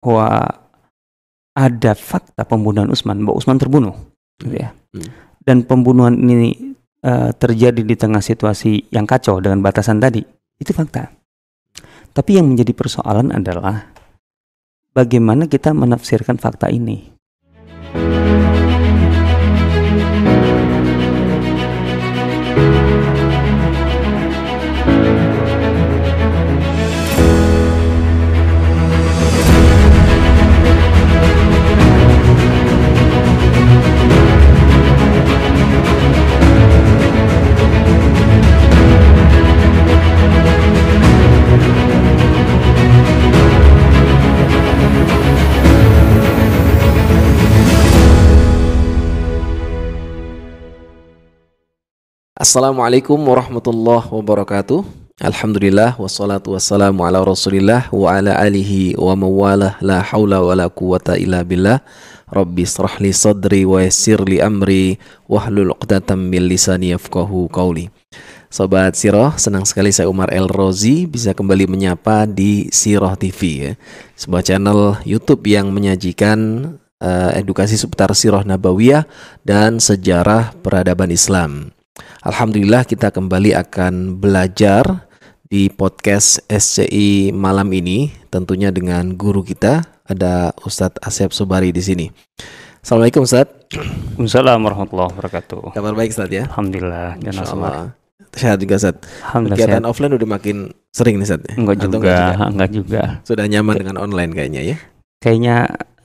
bahwa ada fakta pembunuhan Usman, bahwa Usman terbunuh, gitu ya. Hmm. Dan pembunuhan ini eh, terjadi di tengah situasi yang kacau dengan batasan tadi, itu fakta. Tapi yang menjadi persoalan adalah bagaimana kita menafsirkan fakta ini. Assalamualaikum warahmatullahi wabarakatuh. Alhamdulillah wassalatu wassalamu ala Rasulillah wa ala alihi wa mawalah la haula wa la quwata illa billah. Rabbi israh li sadri wa yassir li amri wahlul 'uqdatam min lisani yafqahu qawli. Sobat Sirah, senang sekali saya Umar El Rozi bisa kembali menyapa di Sirah TV ya. Sebuah channel YouTube yang menyajikan eh, edukasi seputar Sirah Nabawiyah dan sejarah peradaban Islam. Alhamdulillah kita kembali akan belajar di podcast SCI malam ini tentunya dengan guru kita ada Ustadz Asep Sobari di sini. Assalamualaikum Ustadz. Waalaikumsalam warahmatullahi wabarakatuh. Kabar baik Ustadz ya? Alhamdulillah, Insya jangan semar. Allah. Sehat juga Ustadz. Alhamdulillah Kegiatan sehat. offline udah makin sering nih Ustadz ya? Enggak juga, enggak enggak juga. Sudah nyaman dengan online kayaknya ya? Kayaknya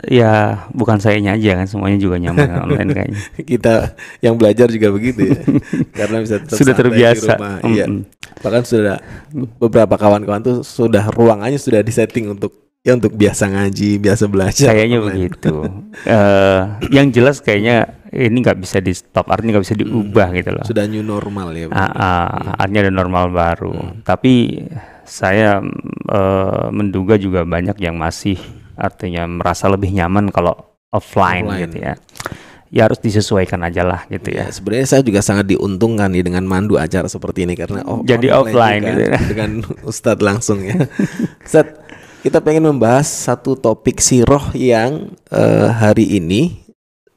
ya bukan sayanya aja kan semuanya juga nyaman online kayaknya. Kita yang belajar juga begitu ya? Karena bisa tetap Sudah santai di terbiasa. rumah. Iya. Mm-mm. Bahkan sudah beberapa kawan-kawan tuh sudah ruangannya sudah disetting untuk ya untuk biasa ngaji, biasa belajar. Kayaknya online. begitu. Eh, yang jelas kayaknya ini nggak bisa di stop, artinya nggak bisa diubah gitu loh. Sudah new normal ya. Ah, ah, artinya ada normal baru. Hmm. Tapi saya eh, menduga juga banyak yang masih artinya merasa lebih nyaman kalau offline, Offline. gitu ya. Ya harus disesuaikan aja lah gitu Ya, ya. sebenarnya saya juga sangat diuntungkan nih dengan mandu acara seperti ini karena oh, Jadi offline juga, gitu ya. dengan Ustadz langsung ya. Ustadz, kita pengen membahas satu topik siroh yang eh, hari ini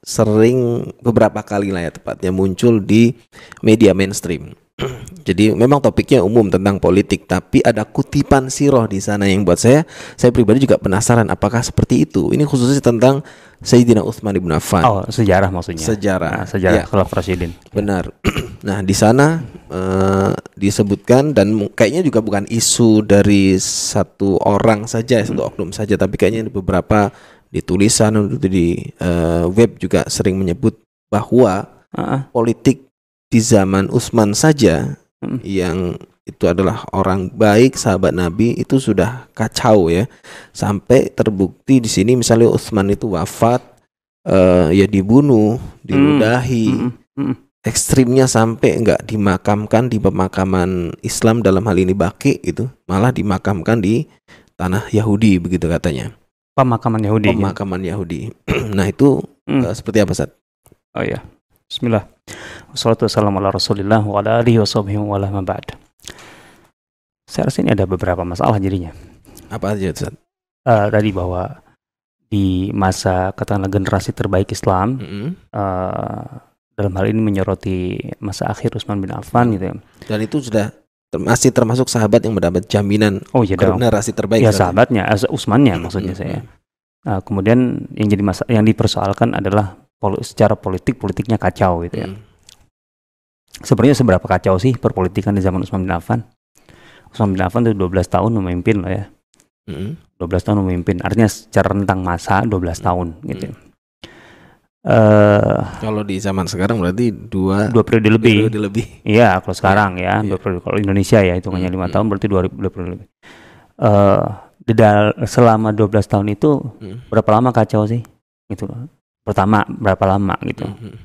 sering beberapa kali lah ya tepatnya muncul di media mainstream. Jadi memang topiknya umum tentang politik, tapi ada kutipan siroh di sana yang buat saya, saya pribadi juga penasaran apakah seperti itu. Ini khususnya tentang Sayyidina Utsman ibn Affan. Oh, sejarah maksudnya. Sejarah. Nah, sejarah Ya. Khalifah Rasyidin. Benar. nah, di sana eh, disebutkan dan kayaknya juga bukan isu dari satu orang saja, satu oknum saja, tapi kayaknya beberapa di tulisan di eh, web juga sering menyebut bahwa Ah, ah. politik di zaman Utsman saja Hmm. yang itu adalah orang baik sahabat Nabi itu sudah kacau ya sampai terbukti di sini misalnya Utsman itu wafat eh, ya dibunuh diludahi Mm, mm, ekstrimnya sampai nggak dimakamkan di pemakaman Islam dalam hal ini Baki itu malah dimakamkan di tanah Yahudi begitu katanya Pemakaman Yahudi. gitu. pemakaman Yahudi nah itu Hmm. eh, seperti apa Sat? Oh ya. Bismillah. Wassalatu wassalamu ala Rasulillah wa ala alihi wa sahbihi wa ala ma ba'd. Saya rasa ini ada beberapa masalah jadinya. apa aja Sat? Eh, tadi bahwa di masa katakanlah generasi terbaik Islam Mm-mm. eh, dalam hal ini menyoroti masa akhir Utsman bin Affan gitu ya. dan itu sudah ter- masih termasuk sahabat yang mendapat jaminan Oh iya generasi terbaik Ya sahabatnya, Utsmannya Mm, maksudnya mm, saya. mm. Nah, kemudian yang jadi masa yang dipersoalkan adalah pol- secara politik politiknya kacau gitu ya. Mm. Sebenarnya seberapa kacau sih perpolitikan di zaman Utsman bin Affan? Utsman bin Affan itu 12 tahun memimpin loh ya. Mm-mm. 12 tahun memimpin. Artinya secara rentang masa 12 Hmm. tahun gitu. ya. Eh, Kalau di zaman sekarang berarti dua dua periode lebih. periode lebih. Iya, kalau sekarang ya, Iya. dua periode. Kalau Indonesia ya hitungannya Hmm, lima hmm. tahun berarti dua, dua periode lebih. Eh, di dal- selama 12 tahun itu Mm. berapa lama kacau sih? Gitu. Pertama, berapa lama gitu. Mm-mm.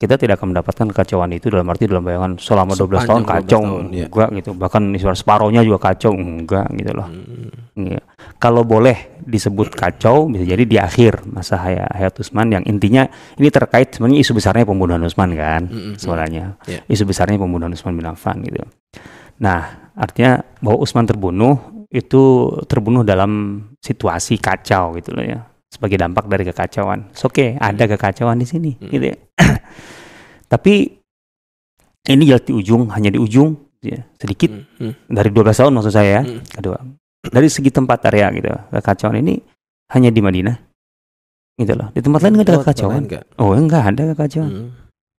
kita tidak akan mendapatkan kekacauan itu dalam arti dalam bayangan selama 12 tahun Sepanjang 12 kacau tahun, ya. enggak gitu bahkan istilah separohnya juga kacau enggak gitu loh Mm. Iya. kalau boleh disebut kacau bisa jadi di akhir masa hayat, hayat Utsman yang intinya ini terkait sebenarnya isu besarnya pembunuhan Utsman kan Mm-mm. sebenarnya Ya. isu besarnya pembunuhan Utsman bin Affan gitu nah artinya bahwa Utsman terbunuh itu terbunuh dalam situasi kacau gitu loh ya sebagai dampak dari kekacauan. Oke, okay, ada kekacauan di sini Hmm. gitu ya. Tapi ini jelas di ujung, hanya di ujung ya, sedikit Hmm, hmm, dari 12 tahun maksud saya. hmm. Kedua, dari segi tempat area gitu. Kekacauan ini hanya di Madinah. Gitu loh. Di tempat lain nggak ada kekacauan. Oh, enggak ada kekacauan Hmm,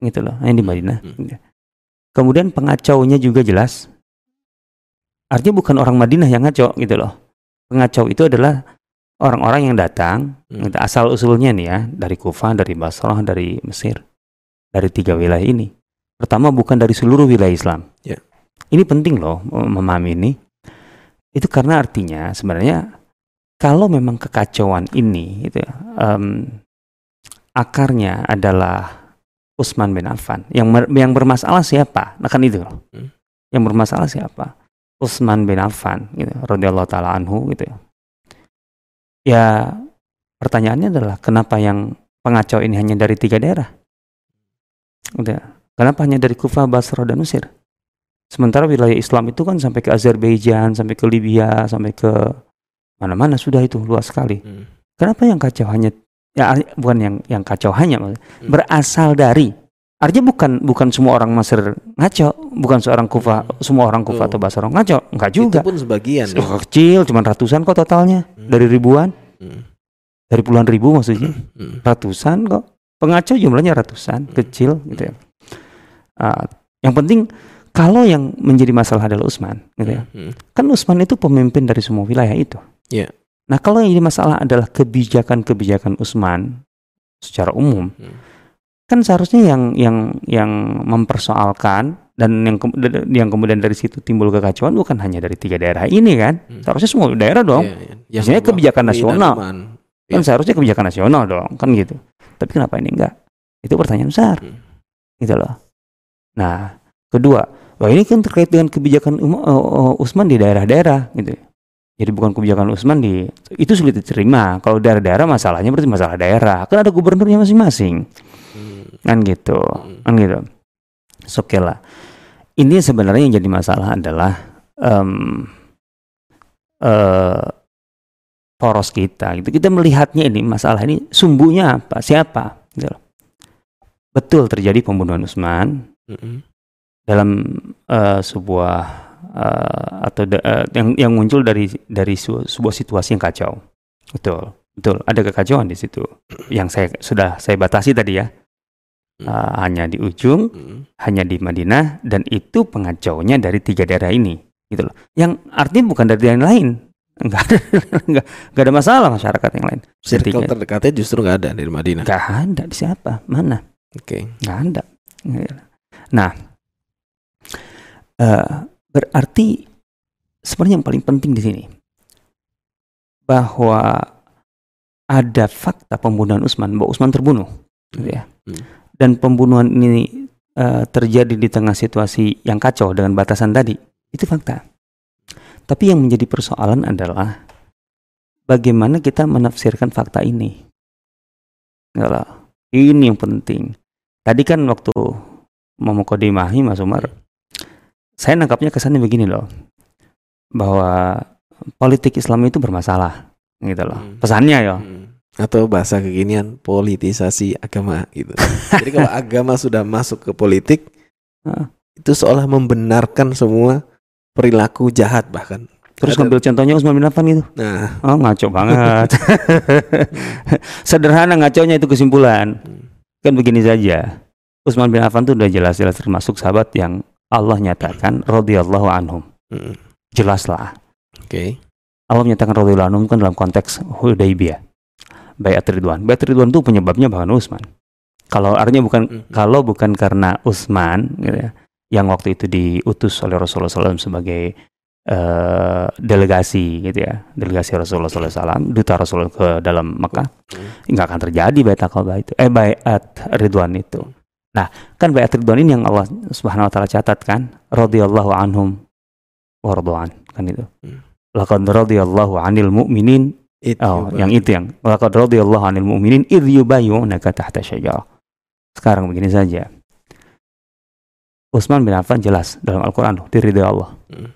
gitu loh. Hanya di Hmm, Madinah. hmm. Gitu. Kemudian pengacaunya juga jelas. Artinya bukan orang Madinah yang ngaco gitu loh. Pengacau itu adalah orang-orang yang datang Hmm. asal usulnya nih ya dari Kufah, dari Basrah, dari Mesir, dari tiga wilayah ini. Pertama bukan dari seluruh wilayah Islam. Ya. Ini penting loh mem- memahami ini. Itu karena artinya sebenarnya kalau memang kekacauan ini gitu, ya, em, akarnya adalah Utsman bin Affan. Yang yang bermasalah siapa? Nah kan itu. loh. Hmm. Yang bermasalah siapa? Utsman bin Affan gitu, radhiyallahu taala anhu gitu ya. Ya pertanyaannya adalah kenapa yang pengacau ini hanya dari tiga daerah? Udah. Kenapa hanya dari Kufah, Basra dan Mesir? Sementara wilayah Islam itu kan sampai ke Azerbaijan, sampai ke Libya, sampai ke mana-mana sudah itu luas sekali. Hmm. Kenapa yang kacau hanya ya bukan yang yang kacau hanya Hmm. berasal dari artinya bukan bukan semua orang Mesir ngaco, bukan seorang Kufa, Hmm. semua orang Kufa atau Basra ngaco, enggak juga. Itu pun sebagian. Oh, kecil, cuman ratusan kok totalnya Hmm. dari ribuan, Hmm, dari puluhan ribu maksudnya, hmm, ratusan kok. Pengacau jumlahnya ratusan, Hmm. kecil gitu ya. Ah, yang penting kalau yang menjadi masalah adalah Utsman, gitu ya. hmm. Kan Utsman itu pemimpin dari semua wilayah itu. Iya. Nah, kalau yang jadi masalah adalah kebijakan-kebijakan Utsman secara umum, Hmm. Kan seharusnya yang yang yang mempersoalkan dan yang ke- yang kemudian dari situ timbul kekacauan bukan hanya dari tiga daerah ini kan. Hmm. Seharusnya semua daerah dong. Iya, iya. Yang Biasanya kebijakan nasional. Kan Iya. seharusnya kebijakan nasional dong, kan gitu. Tapi kenapa ini enggak? Itu pertanyaan besar. Hmm. Gitu loh. Nah, kedua, wah ini kan terkait dengan kebijakan um- uh, uh, Usman di daerah-daerah gitu. Jadi bukan kebijakan Usman di itu sulit diterima. Kalau daerah-daerah masalahnya berarti masalah daerah. Kan ada gubernurnya masing-masing. Kan gitu. Hmm. Kan gitu. So, Oke lah. Ini sebenarnya yang jadi masalah adalah em, eh, poros kita gitu. Kita melihatnya ini masalah ini sumbunya apa? Siapa? Gitu loh. Betul terjadi pembunuhan Usman Hmm. dalam eh, sebuah eh, atau da- eh, yang yang muncul dari dari su- sebuah situasi yang kacau. Betul. Betul, ada kekacauan di situ. Yang saya sudah saya batasi tadi ya. Eh, hanya di ujung Hmm. hanya di Madinah dan itu pengacaunya dari tiga daerah ini gitu loh. Yang artinya bukan dari daerah yang lain. Nggak ada nggak, nggak ada masalah masyarakat yang lain. Circle terdekatnya justru nggak ada dari Madinah. nggak ada di siapa? Mana? Oke. nggak ada. Nah eh, berarti sebenarnya yang paling penting di sini bahwa ada fakta pembunuhan Usman bahwa Usman terbunuh gitu ya. Hmm. Dan pembunuhan ini eh, terjadi di tengah situasi yang kacau dengan batasan tadi. Itu fakta. Tapi yang menjadi persoalan adalah bagaimana kita menafsirkan fakta ini. Enggak lah. ini yang penting. Tadi kan waktu memukodimahi Mas Umar saya nangkapnya kesannya begini loh. Bahwa politik Islam itu bermasalah gitu loh. Hmm. pesannya ya. Hmm. Atau bahasa kekinian politisasi agama gitu. Jadi kalau agama sudah masuk ke politik, Heeh. itu seolah membenarkan semua perilaku jahat bahkan. terus Ada- ngambil contohnya Usman bin Affan itu Nah, Oh ngaco banget. Sederhana ngaconya itu kesimpulan. Hmm. Kan begini saja. Utsman bin Affan itu udah jelas-jelas termasuk sahabat yang Allah nyatakan radhiyallahu anhum. hmm. Jelas lah. oke. Allah menyatakan radhiyallahu anhum kan dalam konteks Hudaybiyah. Bayat Ridwan. Bayat Ridwan itu penyebabnya bahkan Utsman. Kalau artinya bukan Hmm. kalau bukan karena Utsman gitu ya, yang waktu itu diutus oleh Rasulullah SAW sebagai eh, delegasi gitu ya, delegasi Rasulullah SAW, duta Rasulullah ke dalam Mekah, Hmm. nggak akan terjadi bayat Aqabah itu, eh bayat Ridwan itu. Nah, kan bayat Ridwan ini yang Allah Subhanahu Wa Taala catat kan, radhiyallahu anhum warduan kan itu. Hmm. Laqad radhiyallahu anil mu'minin Itu Oh, yang itu yang laqad radhiyallahu 'anil mu'minin idh yubayyunaka tahta syajarah. Sekarang begini saja. Utsman bin Affan jelas dalam Al-Qur'an diridhoi Allah. Hmm.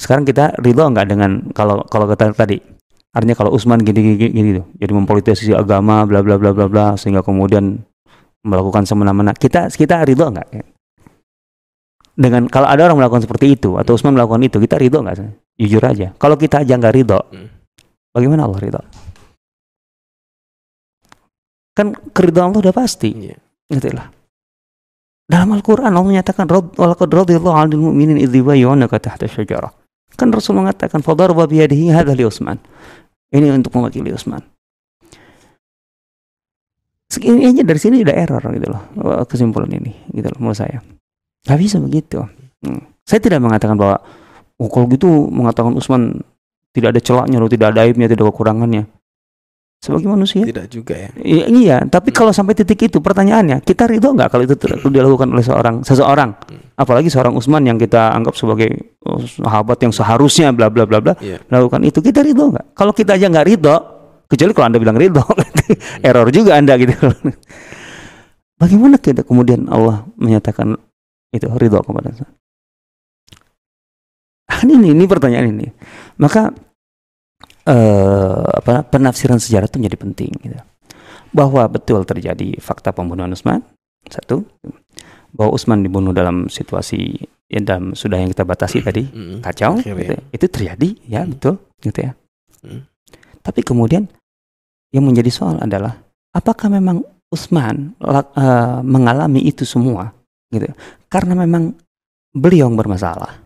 Sekarang kita ridho nggak dengan kalau kalau kata tadi artinya kalau Usman gini gini gini tuh jadi mempolitisasi agama bla bla bla bla bla sehingga kemudian melakukan semena-mena kita kita ridho nggak dengan kalau ada orang melakukan seperti itu atau Usman melakukan itu kita ridho nggak jujur aja kalau kita aja nggak ridho Hmm. Bagaimana Allah ridho kan keridhaan Allah udah pasti. Iya. gitu lah. Dalam Al-Quran Allah menyatakan "Rad- walaqad radiyallahu 'anil mu'minin idh yubayyi'unaka tahta syajarah kan Rasul mengatakan fadarba biyadihi hadha li Utsman. Ini untuk mewakili Utsman. Segini aja dari sini udah error gitu loh eh, kesimpulan ini gitu loh menurut saya. Nggak bisa begitu. Hmm. saya tidak mengatakan bahwa oh, kalau gitu mengatakan Utsman tidak ada celaknya loh tidak ada aibnya tidak ada kekurangannya sebagai manusia Tidak juga ya. I- iya, tapi kalau sampai titik itu pertanyaannya, kita ridho nggak kalau itu ter- dilakukan oleh seorang seseorang, Hmm. apalagi seorang Usman yang kita anggap sebagai oh, sahabat yang seharusnya bla bla bla bla Iya. melakukan itu, kita ridho nggak? Kalau kita aja nggak ridho, kecuali kalau anda bilang ridho, error juga anda gitu. Bagaimana kita kemudian Allah menyatakan itu ridho kepada saya? Ah, ini ini pertanyaan ini. Maka eh, apa penafsiran sejarah itu menjadi penting gitu. bahwa betul terjadi fakta pembunuhan Utsman satu bahwa Utsman dibunuh dalam situasi ya dalam sudah yang kita batasi tadi Mm. kacau Akhirnya. gitu. itu terjadi ya Hmm. betul gitu ya Hmm. tapi kemudian yang menjadi soal adalah apakah memang Utsman lak- eh, mengalami itu semua gitu karena memang beliau yang bermasalah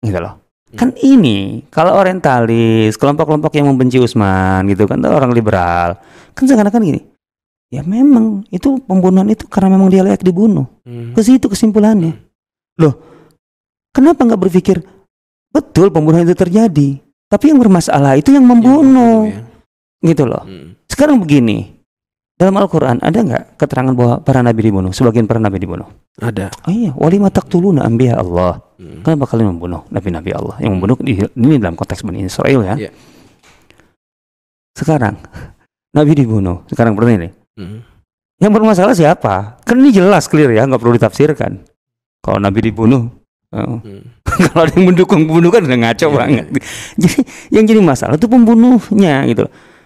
gitu loh kan ini kalau orientalis kelompok-kelompok yang membenci Utsman gitu kan orang liberal kan seakan-akan gini ya memang itu pembunuhan itu karena memang dia layak dibunuh. Mm. ke situ kesimpulannya. Loh kenapa nggak berpikir betul pembunuhan itu terjadi tapi yang bermasalah itu yang membunuh. ya. gitu loh. Mm. sekarang begini dalam Al-Quran ada nggak keterangan bahwa para nabi dibunuh sebagian para nabi dibunuh Ada. oh iya walima taktuluna anbiya Allah Mm. kenapa kalian membunuh nabi-nabi Allah yang membunuh di- ini dalam konteks Bani Israel ya Iya. sekarang nabi dibunuh sekarang pertanyaan ini Mm. yang bermasalah siapa kan ini jelas clear ya nggak perlu ditafsirkan kalau nabi dibunuh oh. Mm. kalau ada yang mendukung pembunuh kan udah ngaco Iya, banget jadi yang jadi masalah itu pembunuhnya gitu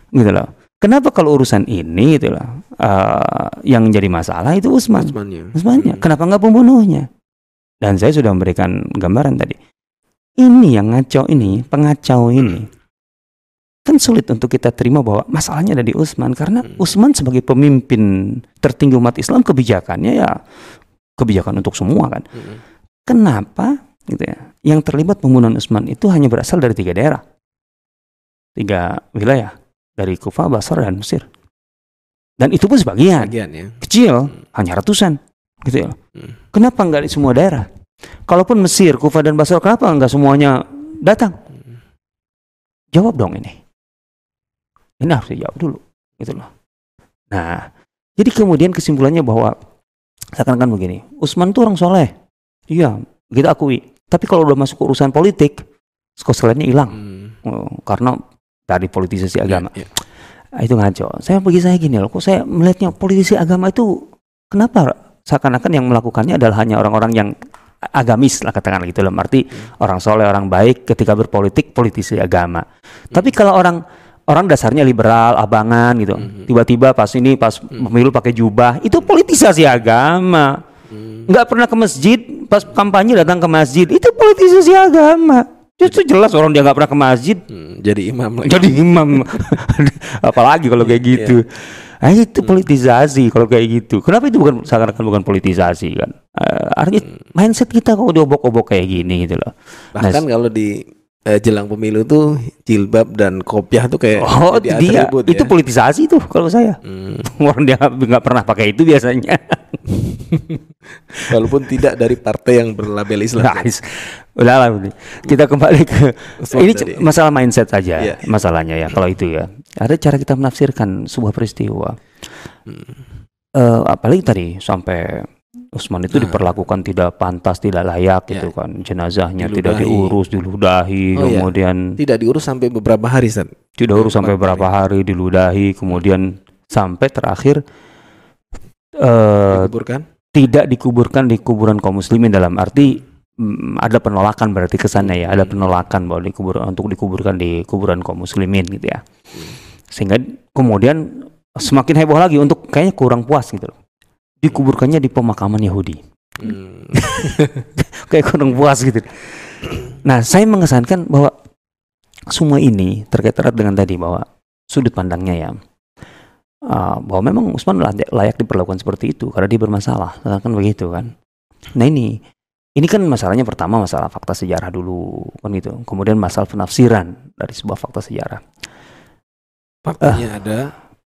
gitu loh kenapa kalau urusan ini gitu loh eh, yang jadi masalah itu Usman Utsmannya. Usmannya Mm. kenapa nggak pembunuhnya dan saya sudah memberikan gambaran tadi ini yang ngaco ini pengacau ini kan sulit untuk kita terima bahwa masalahnya ada di Utsman karena Hmm. Utsman sebagai pemimpin tertinggi umat Islam kebijakannya ya kebijakan untuk semua kan Mm. Kenapa gitu ya? Yang terlibat pembunuhan Utsman itu hanya berasal dari tiga daerah, tiga wilayah dari Kufah, Basra dan Mesir. Dan itu pun sebagian Bagian ya. kecil, Hmm. hanya ratusan, gitu ya. Hmm. Kenapa nggak di semua daerah? Kalaupun Mesir, Kufah dan Basra, kenapa nggak semuanya datang? Mm. Jawab dong ini. Ini harus dijawab dulu, gitu loh. Nah, jadi kemudian kesimpulannya bahwa seakan-akan begini, Usman tuh orang soleh, iya, kita akui. Tapi kalau udah masuk urusan politik, skosletnya hilang, Mm. Oh, karena dari politisasi agama. Iya, iya. Itu ngaco. Saya bagi saya gini loh, kok saya melihatnya politisi agama itu kenapa seakan-akan yang melakukannya adalah hanya orang-orang yang agamis lah katakan gitu dalam arti Hmm. orang soleh orang baik ketika berpolitik politisi agama. Tapi Hmm. kalau orang orang dasarnya liberal abangan gitu, Mhm. tiba-tiba pas ini pas Hmm. pemilu pakai jubah itu politisasi agama. Mm. Nggak pernah ke masjid pas kampanye datang ke masjid itu politisasi agama. Itu jelas orang dia nggak pernah ke masjid. Mm. Jadi imam lagi. jadi imam. Apalagi kalau kayak gitu. Nah, itu politisasi kalau kayak gitu. Kenapa itu bukan seakan-akan bukan politisasi kan? Eh, artinya mindset kita kok diobok-obok kayak gini gitu loh. Bahkan kalau di eh, jelang pemilu tuh jilbab dan kopiah tuh kayak oh jadi dia atribut itu ya. politisasi tuh kalau saya Mm. orang dia nggak pernah pakai itu biasanya Walaupun tidak dari partai yang berlabel Islam. Guys, udah lah kita kembali ke ini tadi. c- masalah mindset saja Iya. masalahnya ya kalau itu ya ada cara kita menafsirkan sebuah peristiwa Hmm. Eh, apalagi tadi sampai Usman itu Nah. diperlakukan tidak pantas, tidak layak gitu Ya. kan. Jenazahnya tidak Diludahi. diurus, diludahi, Oh, iya. kemudian Tidak diurus sampai beberapa hari, San. tidak urus sampai Beberapa berapa hari diludahi, kemudian sampai terakhir eh Dikuburkan. tidak dikuburkan di kuburan kaum muslimin dalam arti mm, ada penolakan berarti kesannya ya, ada penolakan bahwa dikubur untuk dikuburkan di kuburan kaum muslimin gitu ya. Sehingga kemudian semakin heboh lagi untuk kayaknya kurang puas gitu loh. Dikuburkannya di pemakaman Yahudi. Hmm. Kayak kurang puas gitu. Nah, saya mengesankan bahwa semua ini terkait erat dengan tadi bahwa sudut pandangnya ya uh, bahwa memang Usman layak, layak diperlakukan seperti itu karena dia bermasalah kan begitu kan nah ini ini kan masalahnya pertama masalah fakta sejarah dulu kan gitu kemudian masalah penafsiran dari sebuah fakta sejarah Faktanya ada,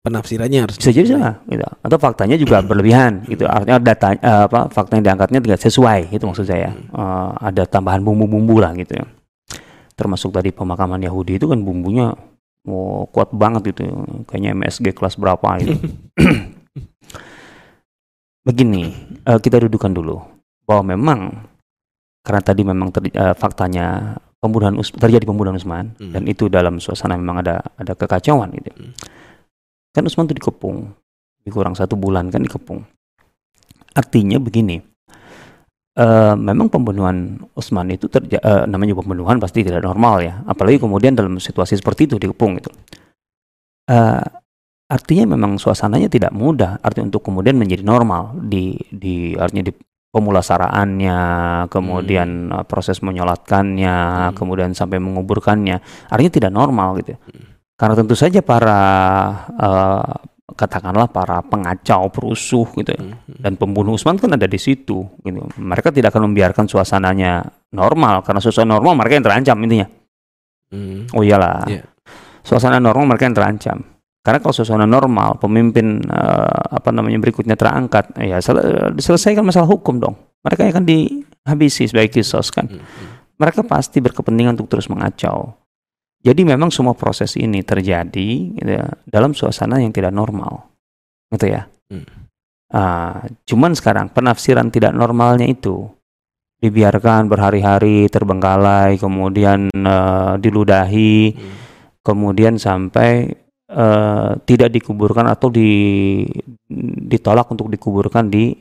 penafsirannya harus bisa jadi salah gitu. Atau faktanya juga berlebihan gitu. Artinya data eh, apa fakta yang diangkatnya tidak sesuai itu maksud saya. Eh, ada tambahan bumbu-bumbu lah gitu ya. Termasuk tadi pemakaman Yahudi itu kan bumbunya oh, kuat banget gitu. Kayaknya MSG kelas berapa gitu. Begini eh, kita dudukan dulu bahwa memang karena tadi memang ter- eh, faktanya pembunuhan terjadi pembunuhan Usman Hmm. dan itu dalam suasana memang ada ada kekacauan gitu. Hmm. Kan Usman itu dikepung. Kurang satu bulan kan dikepung. Artinya begini eh, memang pembunuhan Usman itu terja- eh, namanya pembunuhan pasti tidak normal ya. Apalagi kemudian dalam situasi seperti itu dikepung itu Eh, artinya memang suasananya tidak mudah. Artinya untuk kemudian menjadi normal di di artinya di pemulasaraannya kemudian eh, proses menyolatkannya Hmm. kemudian sampai menguburkannya artinya tidak normal gitu Hmm. Karena tentu saja para eh, katakanlah para pengacau perusuh gitu ya, Hmm. dan pembunuh Usman kan ada di situ gitu. Mereka tidak akan membiarkan suasananya normal karena suasana normal mereka yang terancam intinya. Hmm. Oh iyalah. Iya. Suasana normal mereka yang terancam. Karena kalau suasana normal pemimpin eh, apa namanya berikutnya terangkat, ya sel- diselesaikan masalah hukum dong. Mereka akan dihabisi sebagai kisos kan. Hmm. Mereka pasti berkepentingan untuk terus mengacau. Jadi memang semua proses ini terjadi gitu ya, dalam suasana yang tidak normal, gitu ya. Hmm. Ah, cuman sekarang penafsiran tidak normalnya itu dibiarkan berhari-hari terbengkalai, kemudian eh, diludahi, Hmm. kemudian sampai eh, tidak dikuburkan atau di, ditolak untuk dikuburkan di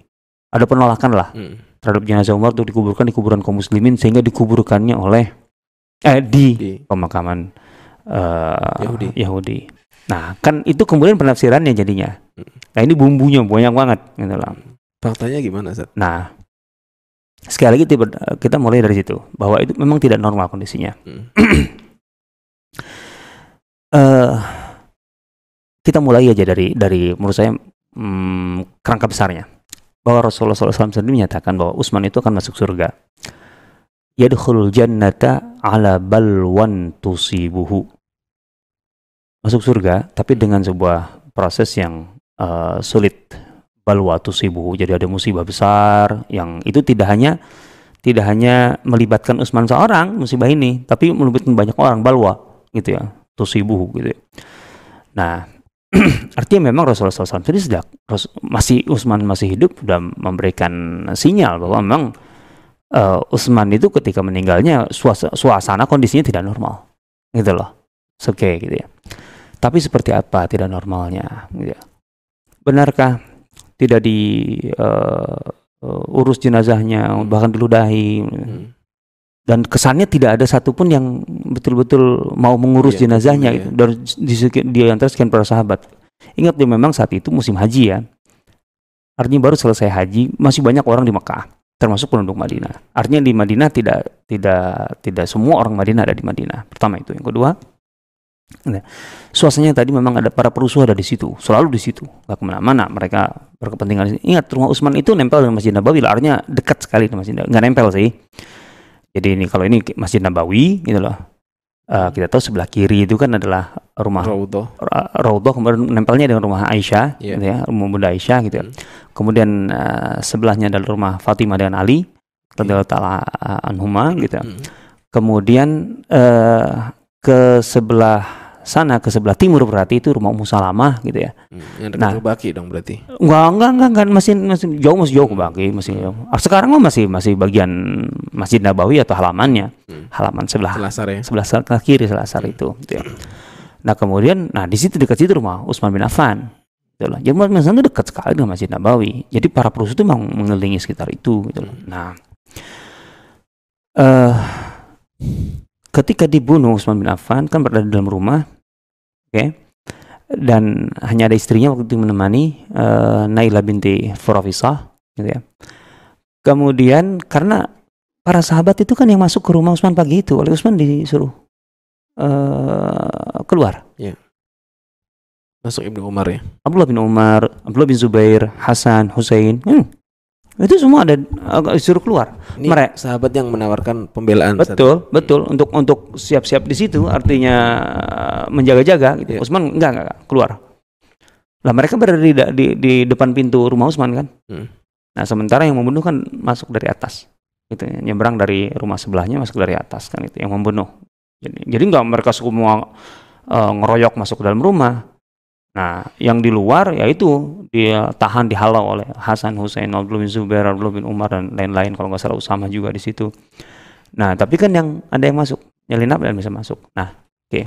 ada penolakan lah Hmm. terhadap jenazah Umar untuk dikuburkan di kuburan kaum muslimin sehingga dikuburkannya oleh eh di Di pemakaman eh, Yahudi. Yahudi. Nah, kan itu kemudian penafsirannya jadinya. Nah, ini bumbunya banyak banget gitu loh. faktanya gimana, Zat? Nah, sekali lagi tiba- kita mulai dari situ bahwa itu memang tidak normal kondisinya. Hmm. eh kita mulai aja dari dari menurut saya hmm, kerangka besarnya bahwa Rasulullah SAW sendiri menyatakan bahwa Utsman itu akan masuk surga. Yadkhulul jannata ala balwan tusibuhu. Masuk surga tapi dengan sebuah proses yang eh, sulit balwa tusibuhu. Jadi ada musibah besar yang itu tidak hanya tidak hanya melibatkan Utsman seorang musibah ini, tapi melibatkan banyak orang balwa gitu ya tusibuhu gitu ya. Nah, artinya memang Rasulullah SAW Ras- masih Utsman masih hidup sudah memberikan sinyal bahwa memang eh, Utsman itu ketika meninggalnya suasana, suasana kondisinya tidak normal, gitu loh, oke gitu ya. Tapi seperti apa tidak normalnya? Gitu ya. Benarkah tidak di eh, eh, urus jenazahnya bahkan diludahi? Hmm. dan kesannya tidak ada satupun yang betul-betul mau mengurus Iya, jenazahnya iya. itu dari di, di antara sekian para sahabat. Ingat dia memang saat itu musim haji ya. Artinya baru selesai haji, masih banyak orang di Mekah, termasuk penduduk Madinah. Artinya di Madinah tidak tidak tidak semua orang Madinah ada di Madinah. Pertama itu. Yang kedua, nah, suasananya tadi memang ada para perusuh ada di situ, selalu di situ, nggak ke mana-mana. Mereka berkepentingan. Ingat rumah Utsman itu nempel dengan Masjid Nabawi, artinya dekat sekali dengan Masjid Nabawi. Nggak nempel sih. Jadi ini kalau ini Masjid Nabawi gitu loh. Eh, kita tahu sebelah kiri itu kan adalah rumah Raudhah. Ra- Raudhah kemudian nempelnya dengan rumah Aisyah Iya. gitu ya, rumah Bunda Aisyah gitu. ya. Hmm. Kemudian eh, sebelahnya adalah rumah Fatimah dengan Ali radhiyallahu taala anhuma gitu. ya. Hmm. Kemudian eh, ke sebelah sana ke sebelah timur berarti itu rumah Ummu Salamah gitu ya. Hmm. Yang dekat Nah. Baki dong berarti. Enggak, enggak, enggak, enggak, masih masih jauh masih jauh ke Baki, masih jauh. Ah, Sekarang mah masih masih bagian Masjid Nabawi atau halamannya. Hmm. Halaman sebelah Selasar ya. sebelah kiri selasar itu gitu ya. Nah kemudian nah di situ dekat situ rumah Utsman bin Affan gitu loh. Jadi Utsman itu dekat sekali dengan Masjid Nabawi. Jadi para perusuh itu memang mengelilingi sekitar itu gitu loh. Nah uh, ketika dibunuh Utsman bin Affan kan berada di dalam rumah, oke, okay? dan hanya ada istrinya waktu itu menemani uh, Naila binti Furafisah, gitu ya. Kemudian karena para sahabat itu kan yang masuk ke rumah Utsman pagi itu, oleh Utsman disuruh uh, keluar. Ya. Masuk Ibnu Umar ya. Abdullah bin Umar, Abdullah bin Zubair, Hasan, Hussein, hmm, itu semua ada uh, disuruh keluar. Ini Mereka sahabat yang menawarkan pembelaan. Betul, saat. betul untuk untuk siap-siap di situ artinya uh, menjaga-jaga gitu. Yeah. Utsman enggak, enggak keluar. Lah mereka berada di, di, di depan pintu rumah Utsman kan. Hmm. Nah, sementara yang membunuh kan masuk dari atas. Gitu, nyebrang dari rumah sebelahnya masuk dari atas kan itu yang membunuh. Jadi jadi enggak mereka semua uh, ngeroyok masuk ke dalam rumah. Nah, yang di luar yaitu dia tahan dihalau oleh Hasan Hussein, Abdullah bin Zubair, Abdullah bin Umar dan lain-lain kalau nggak salah Usama juga di situ. Nah, tapi kan yang ada yang masuk, nyelinap dan bisa masuk. Nah, oke. Okay.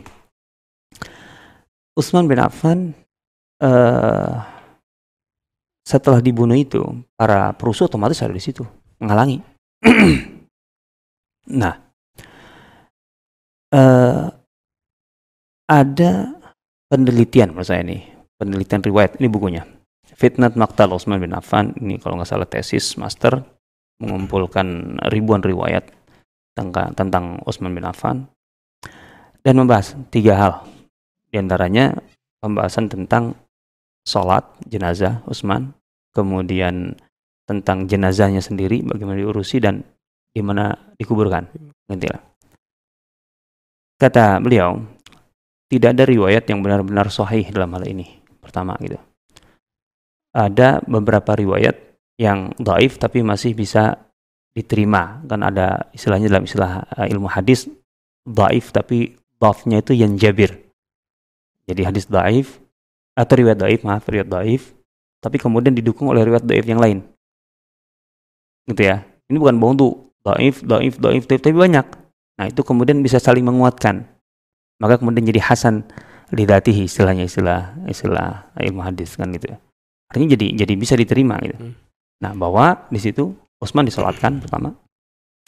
Utsman bin Affan uh, setelah dibunuh itu, para perusuh otomatis ada di situ, menghalangi. nah, uh, ada penelitian menurut saya ini penelitian riwayat ini bukunya. Fitnat Maktal Utsman bin Affan ini kalau nggak salah tesis master mengumpulkan ribuan riwayat tentang tentang Utsman bin Affan dan membahas tiga hal. Di antaranya pembahasan tentang sholat jenazah Utsman kemudian tentang jenazahnya sendiri bagaimana diurusi dan di mana dikuburkan nantilah kata beliau tidak ada riwayat yang benar-benar sahih dalam hal ini. Pertama gitu. Ada beberapa riwayat yang daif tapi masih bisa diterima. Kan ada istilahnya dalam istilah uh, ilmu hadis daif tapi dafnya itu yang jabir. Jadi hadis daif atau riwayat daif, maaf riwayat daif, tapi kemudian didukung oleh riwayat daif yang lain. Gitu ya. Ini bukan bohong tuh daif, daif, daif, daif, tapi banyak. Nah itu kemudian bisa saling menguatkan maka kemudian jadi hasan lidatihi istilahnya istilah istilah ilmu hadis kan gitu ya. Artinya jadi jadi bisa diterima gitu. Hmm. Nah, bahwa di situ Utsman disolatkan pertama.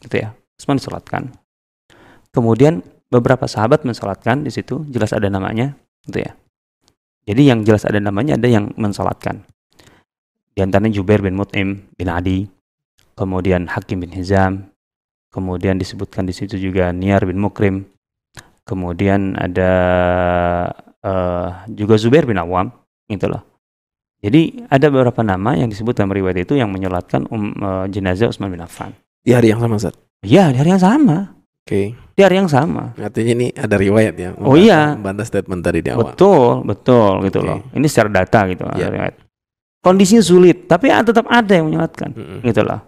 Gitu ya. Utsman disolatkan. Kemudian beberapa sahabat mensolatkan di situ jelas ada namanya gitu ya. Jadi yang jelas ada namanya ada yang mensolatkan. Di antaranya Jubair bin Mut'im bin Adi, kemudian Hakim bin Hizam, kemudian disebutkan di situ juga Niar bin Mukrim, kemudian ada uh, juga Zubair bin Awam gitu loh jadi ada beberapa nama yang disebut dalam riwayat itu yang menyolatkan um, uh, jenazah Utsman bin Affan di hari yang sama Ustaz? Iya di hari yang sama Oke. Okay. Di hari yang sama. Artinya ini ada riwayat ya. Oh iya. Membantah statement tadi di awal. Betul, betul gitu okay. loh. Ini secara data gitu yeah. riwayat. Kondisinya sulit, tapi tetap ada yang menyolatkan, mm -hmm. gitu loh.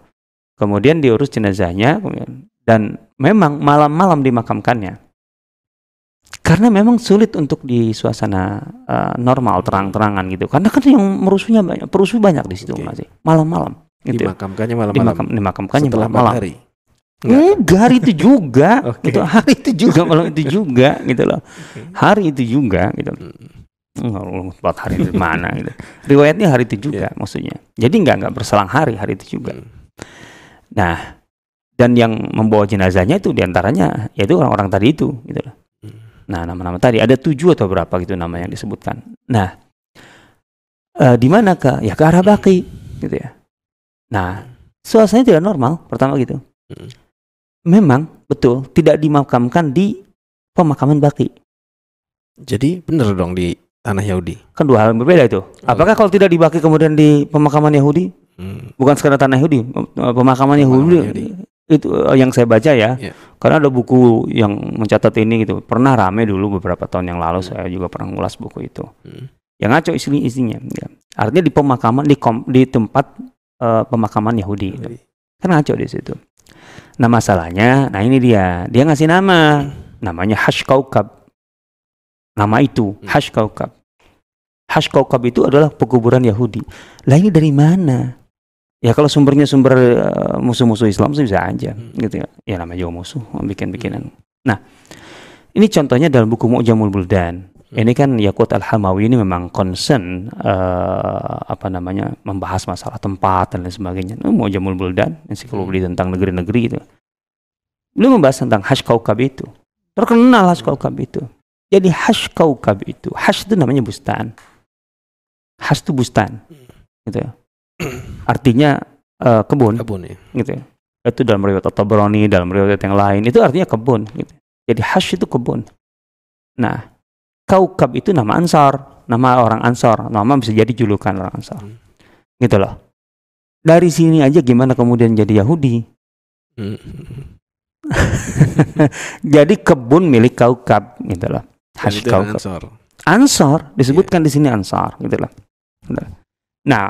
Kemudian diurus jenazahnya, kemudian dan memang malam-malam dimakamkannya karena memang sulit untuk di suasana uh, normal terang-terangan gitu. Karena kan yang merusuhnya banyak perusuh banyak di situ okay. masih malam-malam gitu dimakamkannya malam-malam. Dimakam, dimakamkannya malam-malam. hari Enggak, hari itu juga okay. gitu. Hari itu juga. Malam itu juga gitu loh. Hari itu juga gitu. Empat hari di mana gitu. Riwayatnya hari itu juga yeah. maksudnya. Jadi nggak nggak berselang hari hari itu juga. Hmm. nah dan yang membawa jenazahnya itu di antaranya yaitu orang-orang tadi itu gitu loh Nah, nama-nama tadi ada tujuh atau berapa gitu nama yang disebutkan. Nah, e, di mana ke? Ya ke arah Baki, gitu ya. Nah, suasananya tidak normal pertama gitu. Hmm. Memang betul tidak dimakamkan di pemakaman Baki. Jadi benar dong di tanah Yahudi. Kan dua hal yang berbeda itu. Oh. Apakah kalau tidak dibaki kemudian di pemakaman Yahudi? Hmm. Bukan sekedar tanah Yahudi, pemakaman Yahudi, Yahudi itu eh, yang saya baca ya yeah. karena ada buku yang mencatat ini gitu pernah rame dulu beberapa tahun yang lalu hmm. saya juga pernah ngulas buku itu hmm. yang ngaco isinya isinya ya. artinya di pemakaman di kom, di tempat uh, pemakaman Yahudi gitu. kan ngaco di situ nah masalahnya nah ini dia dia ngasih nama hmm. namanya Hash Kaukab nama itu hmm. Hash Kaukab Hash Kaukab itu adalah pekuburan Yahudi lah ini dari mana Ya kalau sumbernya sumber uh, musuh-musuh Islam sih bisa aja, hmm. gitu ya. Ya namanya juga musuh, bikin-bikinan. Nah, ini contohnya dalam buku Mu'jamul Buldan. Hmm. Ini kan Yakut Al-Hamawi ini memang concern uh, apa namanya membahas masalah tempat dan lain sebagainya. Nah, Mu'jamul Buldan, ensiklopedi hmm. tentang negeri-negeri itu. Beliau membahas tentang hash kaukab itu. Terkenal hash kaukab itu. Jadi hash kaukab itu, hash itu namanya bustan. Hash itu bustan. Gitu ya. Artinya eh, kebun Kebun ya. gitu ya. Itu dalam riwayat At-Tabrani, dalam riwayat yang lain, itu artinya kebun gitu. Jadi hash itu kebun. Nah, kaukab itu nama ansar, nama orang ansar, nama bisa jadi julukan orang ansar. Hmm. Gitu loh. Dari sini aja gimana kemudian jadi Yahudi? Hmm. Jadi kebun milik kaukab gitu loh. Hash kaukab. Ansor. Ansar disebutkan di sini ansar gitu loh. Nah,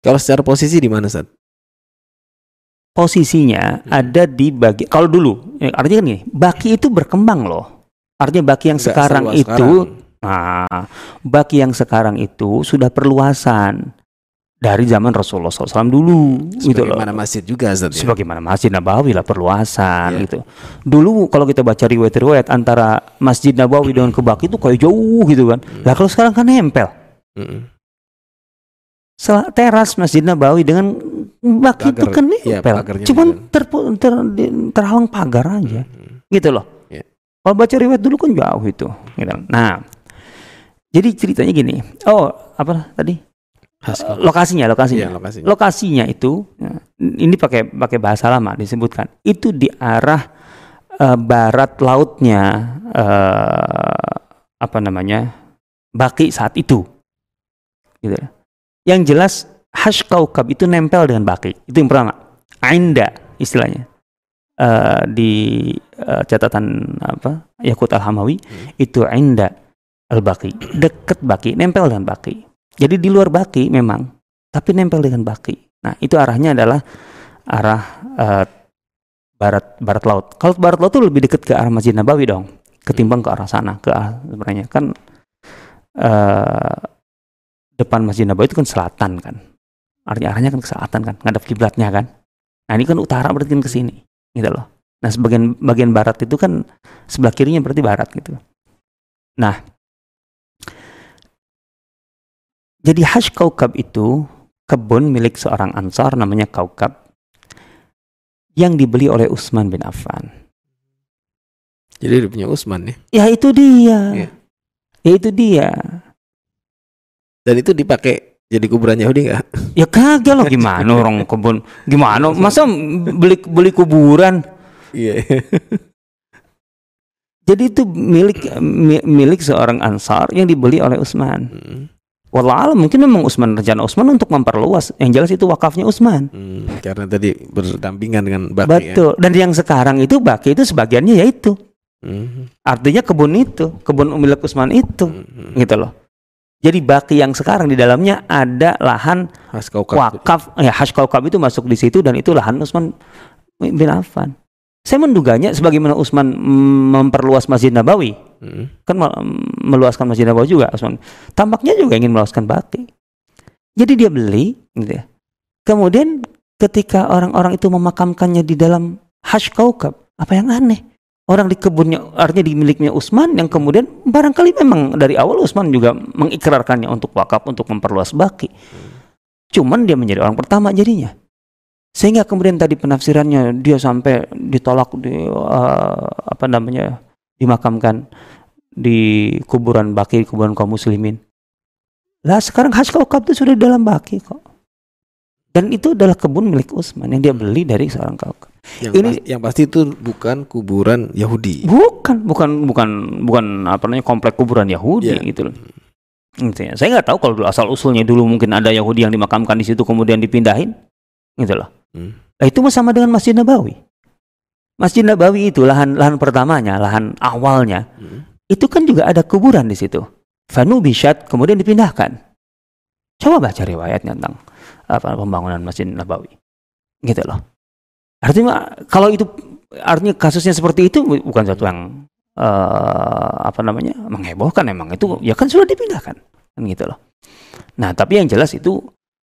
Kalau secara posisi di mana Ustaz? posisinya Hmm. ada di bagi kalau dulu ya, artinya kan gini, baki itu berkembang loh. Artinya baki yang Nggak sekarang itu sekarang. nah, baki yang sekarang itu sudah perluasan dari zaman Rasulullah SAW dulu gitu loh. Sebagaimana masjid juga Ustaz ya. Sebagaimana Masjid Nabawi lah perluasan Iya. gitu. Dulu kalau kita baca riwayat-riwayat antara Masjid Nabawi dengan ke Baki itu kayak jauh gitu kan. Hmm. Lah kalau sekarang kan nempel. Mm-mm. Teras Masjid Nabawi dengan Baki itu Pagar, kan iya, nempel. pagarnya Cuman ter- di- terhalang pagar aja Mm-mm. gitu loh. Iya. Kalau baca riwayat dulu kan jauh itu. Gitu. Nah, jadi ceritanya gini. Oh, apa tadi? Eh, lokasinya, lokasinya. Iya, lokasinya. Lokasinya itu, ya, ini pakai pakai bahasa lama disebutkan. Itu di arah eh, barat lautnya eh, apa namanya Baki saat itu. Gitu. Yang jelas hash kaukab itu nempel dengan Baki. Itu yang pertama. Ainda istilahnya. Eh, di eh, catatan apa Yakut Al Hamawi Hmm. itu Ainda Al Baki deket Baki nempel dengan Baki jadi di luar Baki memang tapi nempel dengan Baki nah itu arahnya adalah arah eh, barat barat laut kalau barat laut itu lebih dekat ke arah Masjid Nabawi dong ketimbang ke arah sana ke arah sebenarnya kan eh, depan Masjid Nabawi itu kan selatan kan. Artinya arahnya kan ke selatan kan ngadap kiblatnya kan. Nah ini kan utara berarti kan ke sini gitu loh. Nah sebagian bagian barat itu kan sebelah kirinya berarti barat gitu. Nah jadi hash kaukab itu kebun milik seorang ansar namanya kaukab yang dibeli oleh Utsman bin Affan. Jadi dia punya Usman ya. ya itu dia. Iya. ya itu dia Dan itu dipakai jadi kuburan Yahudi nggak? ya kagak loh gimana orang kebun gimana masa beli beli kuburan Iya. jadi itu milik mi- milik seorang ansar yang dibeli oleh Utsman Hmm. Wallahualam mungkin memang Utsman rencana Utsman untuk memperluas. Yang jelas itu wakafnya Utsman. Hmm, karena tadi berdampingan dengan Baki ya. Betul. Dan yang sekarang itu Baki itu sebagiannya ya itu. Hmm. Artinya kebun itu, kebun milik Utsman itu, Hmm. gitu loh. Jadi Baki yang sekarang di dalamnya ada lahan wakaf, ya hash kaukab itu masuk di situ dan itu lahan Utsman bin Affan. Saya menduganya sebagaimana Utsman memperluas Masjid Nabawi, Hmm. kan mel- meluaskan Masjid Nabawi juga Utsman. Tampaknya juga ingin meluaskan Baki. Jadi dia beli, gitu ya. Kemudian ketika orang-orang itu memakamkannya di dalam hash kaukab, apa yang aneh? Orang di kebunnya, artinya di miliknya Utsman yang kemudian barangkali memang dari awal Utsman juga mengikrarkannya untuk wakaf untuk memperluas Baki. Cuman dia menjadi orang pertama jadinya. Sehingga kemudian tadi penafsirannya dia sampai ditolak di eh, apa namanya dimakamkan di kuburan Baki, kuburan kaum muslimin. Lah sekarang hash kaukab itu sudah di dalam Baki kok. Dan itu adalah kebun milik Utsman yang dia beli dari seorang kaukab. Yang, Ini- pas- yang pasti itu bukan kuburan Yahudi. Bukan, bukan, bukan, bukan apa namanya komplek kuburan Yahudi Iya. gitu loh. Gitu ya. Saya nggak tahu kalau dulu asal usulnya dulu mungkin ada Yahudi yang dimakamkan di situ kemudian dipindahin, gitu loh. Hmm. Nah, itu sama dengan Masjid Nabawi. Masjid Nabawi itu lahan lahan pertamanya, lahan awalnya, Hmm. itu kan juga ada kuburan di situ. Fanu Bishat kemudian dipindahkan. Coba baca riwayatnya tentang apa pembangunan Masjid Nabawi. Gitu loh. Artinya kalau itu artinya kasusnya seperti itu bu- bukan satu yang eh, apa namanya menghebohkan emang. Itu ya kan sudah dipindahkan kan gitu loh. Nah tapi yang jelas itu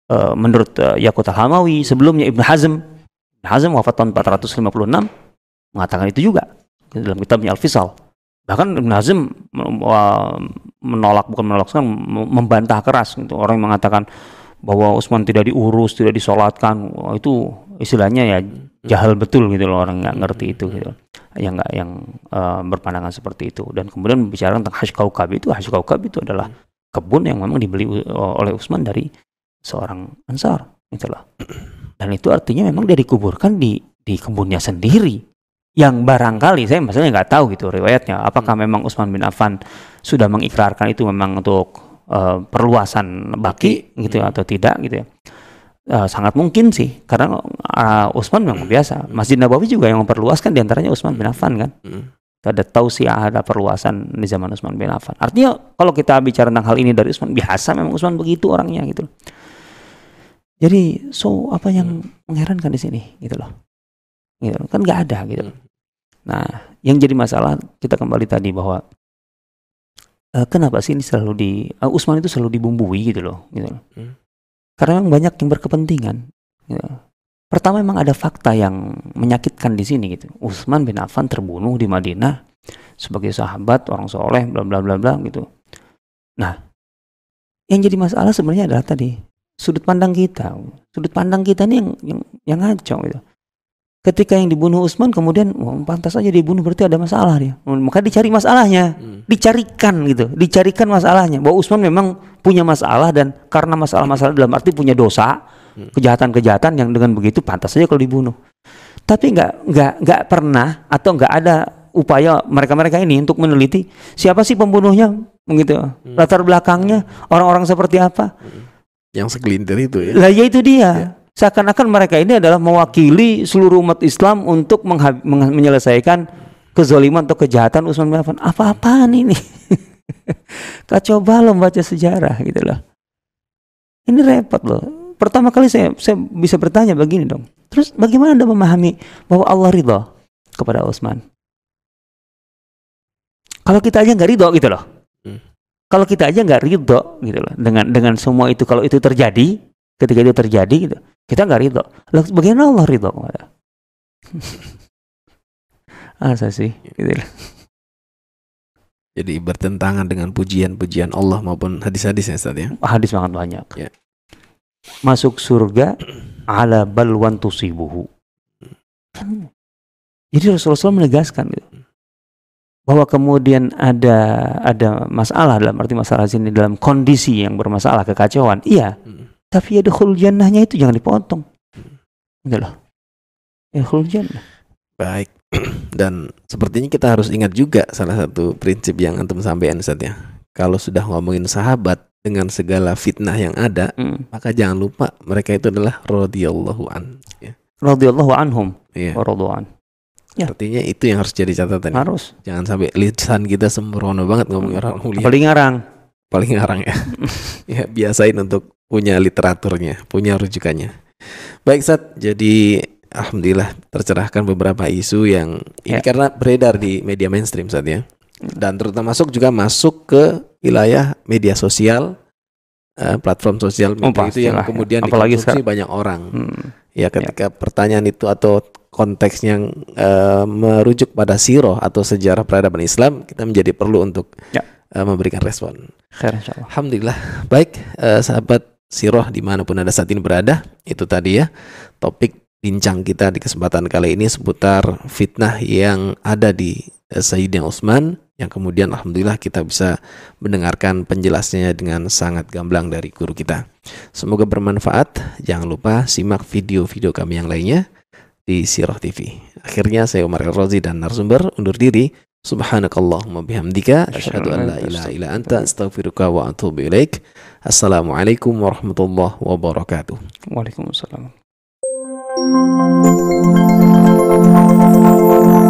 eh, menurut eh, Yakut Al-Hamawi sebelumnya Ibn Hazm Ibn Hazm wafat tahun 456 mengatakan itu juga dalam kitabnya Al-Fisal. Bahkan Ibn Hazm menolak bukan menolak mem- membantah keras gitu. Orang yang mengatakan bahwa Utsman tidak diurus tidak disolatkan itu istilahnya ya jahal betul gitu loh orang nggak ngerti itu gitu. Yang nggak yang uh, berpandangan seperti itu. Dan kemudian bicara tentang hash kaukab itu hash kaukab itu adalah kebun yang memang dibeli oleh Utsman dari seorang ansar gitu loh. Dan itu artinya memang dia dikuburkan di di kebunnya sendiri. Yang barangkali saya maksudnya nggak tahu gitu riwayatnya. Apakah hmm. memang Utsman bin Affan sudah mengikrarkan itu memang untuk uh, perluasan baki gitu hmm. atau tidak gitu ya uh, sangat mungkin sih karena uh, Utsman memang biasa Masjid Nabawi juga yang memperluaskan di antaranya Utsman bin Affan kan hmm. ada tausiah ada perluasan di zaman Utsman bin Affan artinya kalau kita bicara tentang hal ini dari Utsman biasa memang Utsman begitu orangnya gitu jadi so apa yang hmm. mengherankan di sini gitu loh gitu kan nggak ada gitu hmm. nah yang jadi masalah kita kembali tadi bahwa uh, kenapa sih ini selalu di uh, Usman itu selalu dibumbui gitu loh gitu loh. Hmm. Karena memang banyak yang berkepentingan gitu. pertama memang ada fakta yang menyakitkan di sini gitu. Utsman bin Affan terbunuh di Madinah sebagai sahabat orang soleh bla bla bla bla gitu. Nah yang jadi masalah sebenarnya adalah tadi sudut pandang kita. Sudut pandang kita ini yang yang, yang ngaco gitu. Ketika yang dibunuh Utsman kemudian oh, pantas saja dibunuh berarti ada masalah dia. Maka dicari masalahnya. Hmm. dicarikan gitu. Dicarikan masalahnya. Bahwa Utsman memang punya masalah dan karena masalah-masalah dalam arti punya dosa hmm. kejahatan-kejahatan yang dengan begitu pantas saja kalau dibunuh tapi nggak nggak nggak pernah atau nggak ada upaya mereka-mereka ini untuk meneliti siapa sih pembunuhnya begitu hmm. latar belakangnya orang-orang seperti apa hmm. yang segelintir itu ya lah ya itu dia ya seakan-akan mereka ini adalah mewakili seluruh umat Islam untuk menyelesaikan kezoliman atau kejahatan Utsman bin Affan. Apa-apaan ini? Kacau balau baca sejarah gitu loh. Ini repot loh. Pertama kali saya saya bisa bertanya begini dong. Terus bagaimana Anda memahami bahwa Allah ridho kepada Utsman? Kalau kita aja nggak ridho gitu loh. Hmm. Kalau kita aja nggak ridho gitu loh dengan dengan semua itu kalau itu terjadi, ketika itu terjadi gitu, kita nggak ridho. Lalu bagaimana Allah ridho kepada? Asa sih, gitu. Jadi bertentangan dengan pujian-pujian Allah maupun hadis-hadis ya Ustaz ya. Hadis sangat banyak. Ya. Masuk surga ala balwan tusibuhu. Jadi Rasulullah menegaskan gitu. Bahwa kemudian ada ada masalah dalam arti masalah sini dalam kondisi yang bermasalah kekacauan. Iya. Hmm. Tapi ada jannahnya itu jangan dipotong. Gitu loh. Yadkhul jannah. Baik. Dan sepertinya kita harus ingat juga salah satu prinsip yang antum sampaikan Ustaz ya. Kalau sudah ngomongin sahabat dengan segala fitnah yang ada, hmm. maka jangan lupa mereka itu adalah radhiyallahu an. Ya. Radhiyallahu anhum. Iya. Radhiyallahu Ya. Artinya itu yang harus jadi catatan. Harus. Jangan sampai lisan kita sembrono banget ngomongin orang mulia. Paling ngarang. Paling ngarang ya. ya biasain untuk punya literaturnya, punya rujukannya. Baik, Sat. Jadi alhamdulillah tercerahkan beberapa isu yang ya. ini karena beredar di media mainstream saat ya. Dan terutama masuk juga masuk ke wilayah media sosial, uh, platform sosial media oh, itu yang kemudian Apalagi dikonsumsi banyak orang. Hmm. Ya ketika ya. pertanyaan itu atau konteks yang uh, merujuk pada siroh atau sejarah peradaban Islam, kita menjadi perlu untuk ya. uh, memberikan respon. Khair, Alhamdulillah. Baik, uh, sahabat siroh di mana pun anda saat ini berada itu tadi ya topik bincang kita di kesempatan kali ini seputar fitnah yang ada di eh, Sayyidina Utsman yang kemudian alhamdulillah kita bisa mendengarkan penjelasannya dengan sangat gamblang dari guru kita. Semoga bermanfaat. Jangan lupa simak video-video kami yang lainnya di Sirah TV. Akhirnya saya Umar El Rozi dan narasumber undur diri. Subhanakallahumma bihamdika asyhadu an la ilaha illa anta astaghfiruka wa atubu ilaik. Assalamualaikum warahmatullahi wabarakatuh. Waalaikumsalam. Thank you.